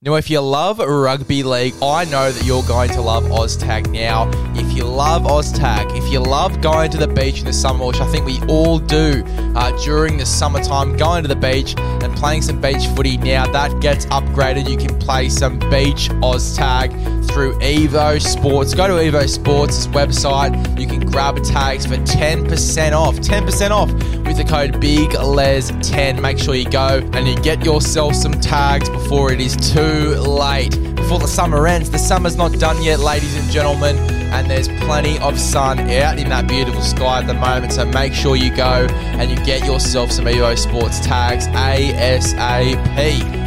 Now, if you love rugby league, I know that you're going to love OzTag now. If you love OzTag, if you love going to the beach in the summer, which I think we all do uh, during the summertime, going to the beach and playing some beach footy now, that gets upgraded. You can play some beach OzTag through Evo Sports. Go to Evo Sports' website. You can grab tags for 10% off. 10% off with the code BIGLES10. Make sure you go and you get yourself some tags before it is too late. Before the summer ends. The summer's not done yet, ladies and gentlemen, and there's plenty of sun out in that beautiful sky at the moment. So make sure you go and you get yourself some Evo Sports tags ASAP.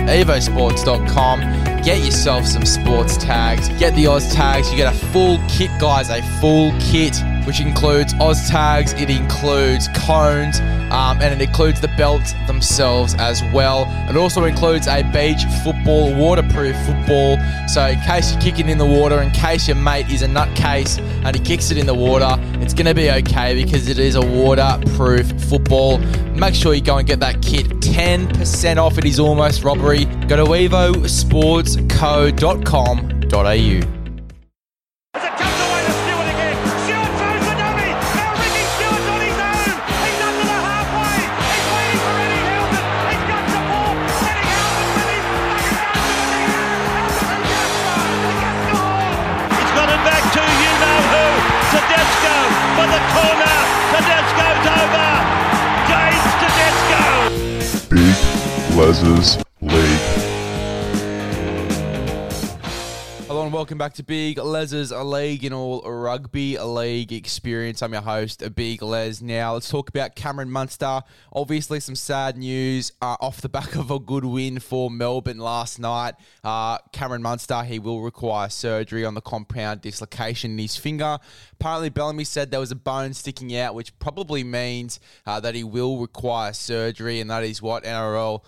EvoSports.com. Get yourself some sports tags. Get the Oz tags. You get a full kit, guys, a full kit which includes Oz tags, it includes cones, um, and it includes the belts themselves as well. It also includes a beach football, waterproof football. So, in case you're kicking in the water, in case your mate is a nutcase and he kicks it in the water, it's going to be okay because it is a waterproof football. Make sure you go and get that kit 10% off. It is almost robbery. Go to evosportsco.com.au. Tedesco for the corner. Tedesco's over. James Tedesco. Big and welcome back to Big Les's league in all rugby league experience. I'm your host, Big Les. Now let's talk about Cameron Munster. Obviously, some sad news uh, off the back of a good win for Melbourne last night. Uh, Cameron Munster he will require surgery on the compound dislocation in his finger. Apparently, Bellamy said there was a bone sticking out, which probably means uh, that he will require surgery, and that is what NRL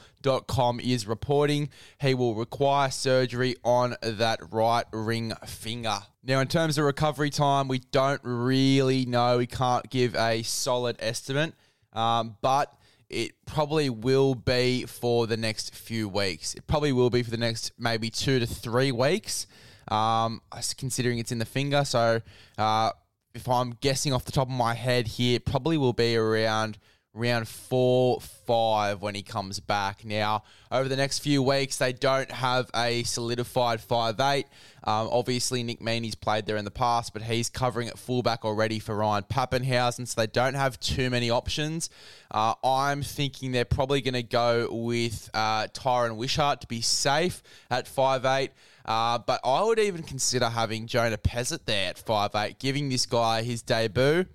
com is reporting he will require surgery on that right ring finger. Now, in terms of recovery time, we don't really know. We can't give a solid estimate, um, but it probably will be for the next few weeks. It probably will be for the next maybe two to three weeks, um, considering it's in the finger. So, uh, if I'm guessing off the top of my head here, probably will be around round four, five when he comes back. Now, over the next few weeks, they don't have a solidified five eight. Um, obviously, Nick Meaney's played there in the past, but he's covering at fullback already for Ryan Papenhuyzen, so they don't have too many options. Uh, I'm thinking they're probably going to go with uh, Tyran Wishart to be safe at five eight. Uh, but I would even consider having Jonah Pezet there at five eight, giving this guy his debut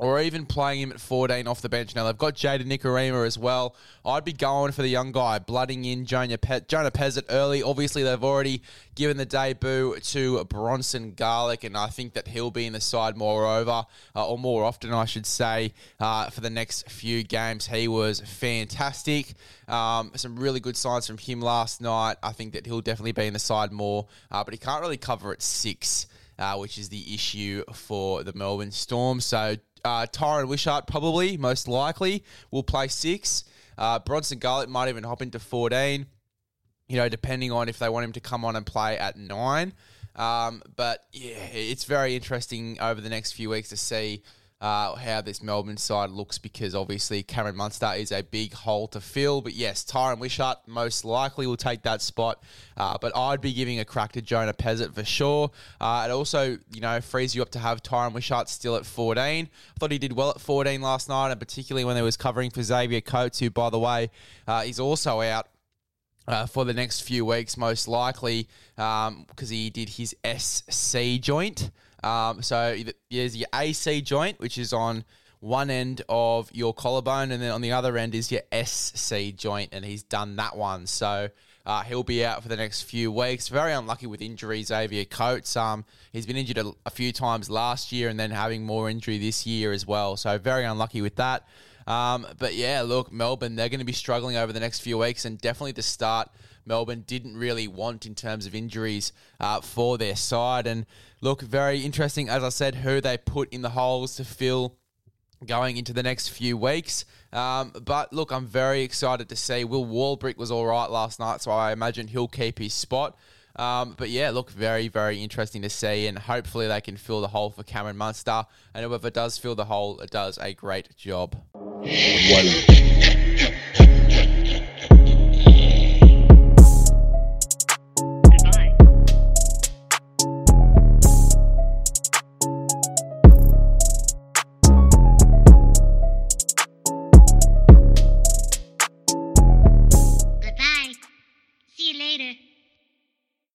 or even playing him at 14 off the bench. Now, they've got Jayden Nikorima as well. I'd be going for the young guy, blooding in Jonah, Pe- Jonah Pezet early. Obviously, they've already given the debut to Bronson Garlick, and I think that he'll be in the side moreover, uh, or more often, I should say, uh, for the next few games. He was fantastic. Um, some really good signs from him last night. I think that he'll definitely be in the side more, uh, but he can't really cover at six. Uh, which is the issue for the Melbourne Storm. So uh, Tyran Wishart probably, most likely, will play six. Uh, Bronson Garlick might even hop into 14, you know, depending on if they want him to come on and play at nine. Um, but yeah, it's very interesting over the next few weeks to see uh, how this Melbourne side looks because obviously Cameron Munster is a big hole to fill. But yes, Tyran Wishart most likely will take that spot. Uh, but I'd be giving a crack to Jonah Pezet for sure. Uh, it also, you know, frees you up to have Tyran Wishart still at 14. I thought he did well at 14 last night, and particularly when they was covering for Xavier Coates, who, by the way, uh, he's also out uh, for the next few weeks, most likely, because um, he did his SC joint. Um, so there's your AC joint, which is on one end of your collarbone, and then on the other end is your SC joint, and he's done that one. So uh, he'll be out for the next few weeks. Very unlucky with injuries, Xavier Coates. Um, he's been injured a, a few times last year, and then having more injury this year as well. So very unlucky with that. Um, but yeah, look, Melbourne, they're going to be struggling over the next few weeks, and definitely the start Melbourne didn't really want in terms of injuries uh, for their side. And look, very interesting, as I said, who they put in the holes to fill going into the next few weeks. Um, but look, I'm very excited to see. Will Warbrick was all right last night, so I imagine he'll keep his spot. Um, but yeah, look, very, very interesting to see, and hopefully they can fill the hole for Cameron Munster. And whoever does fill the hole, it does a great job. One.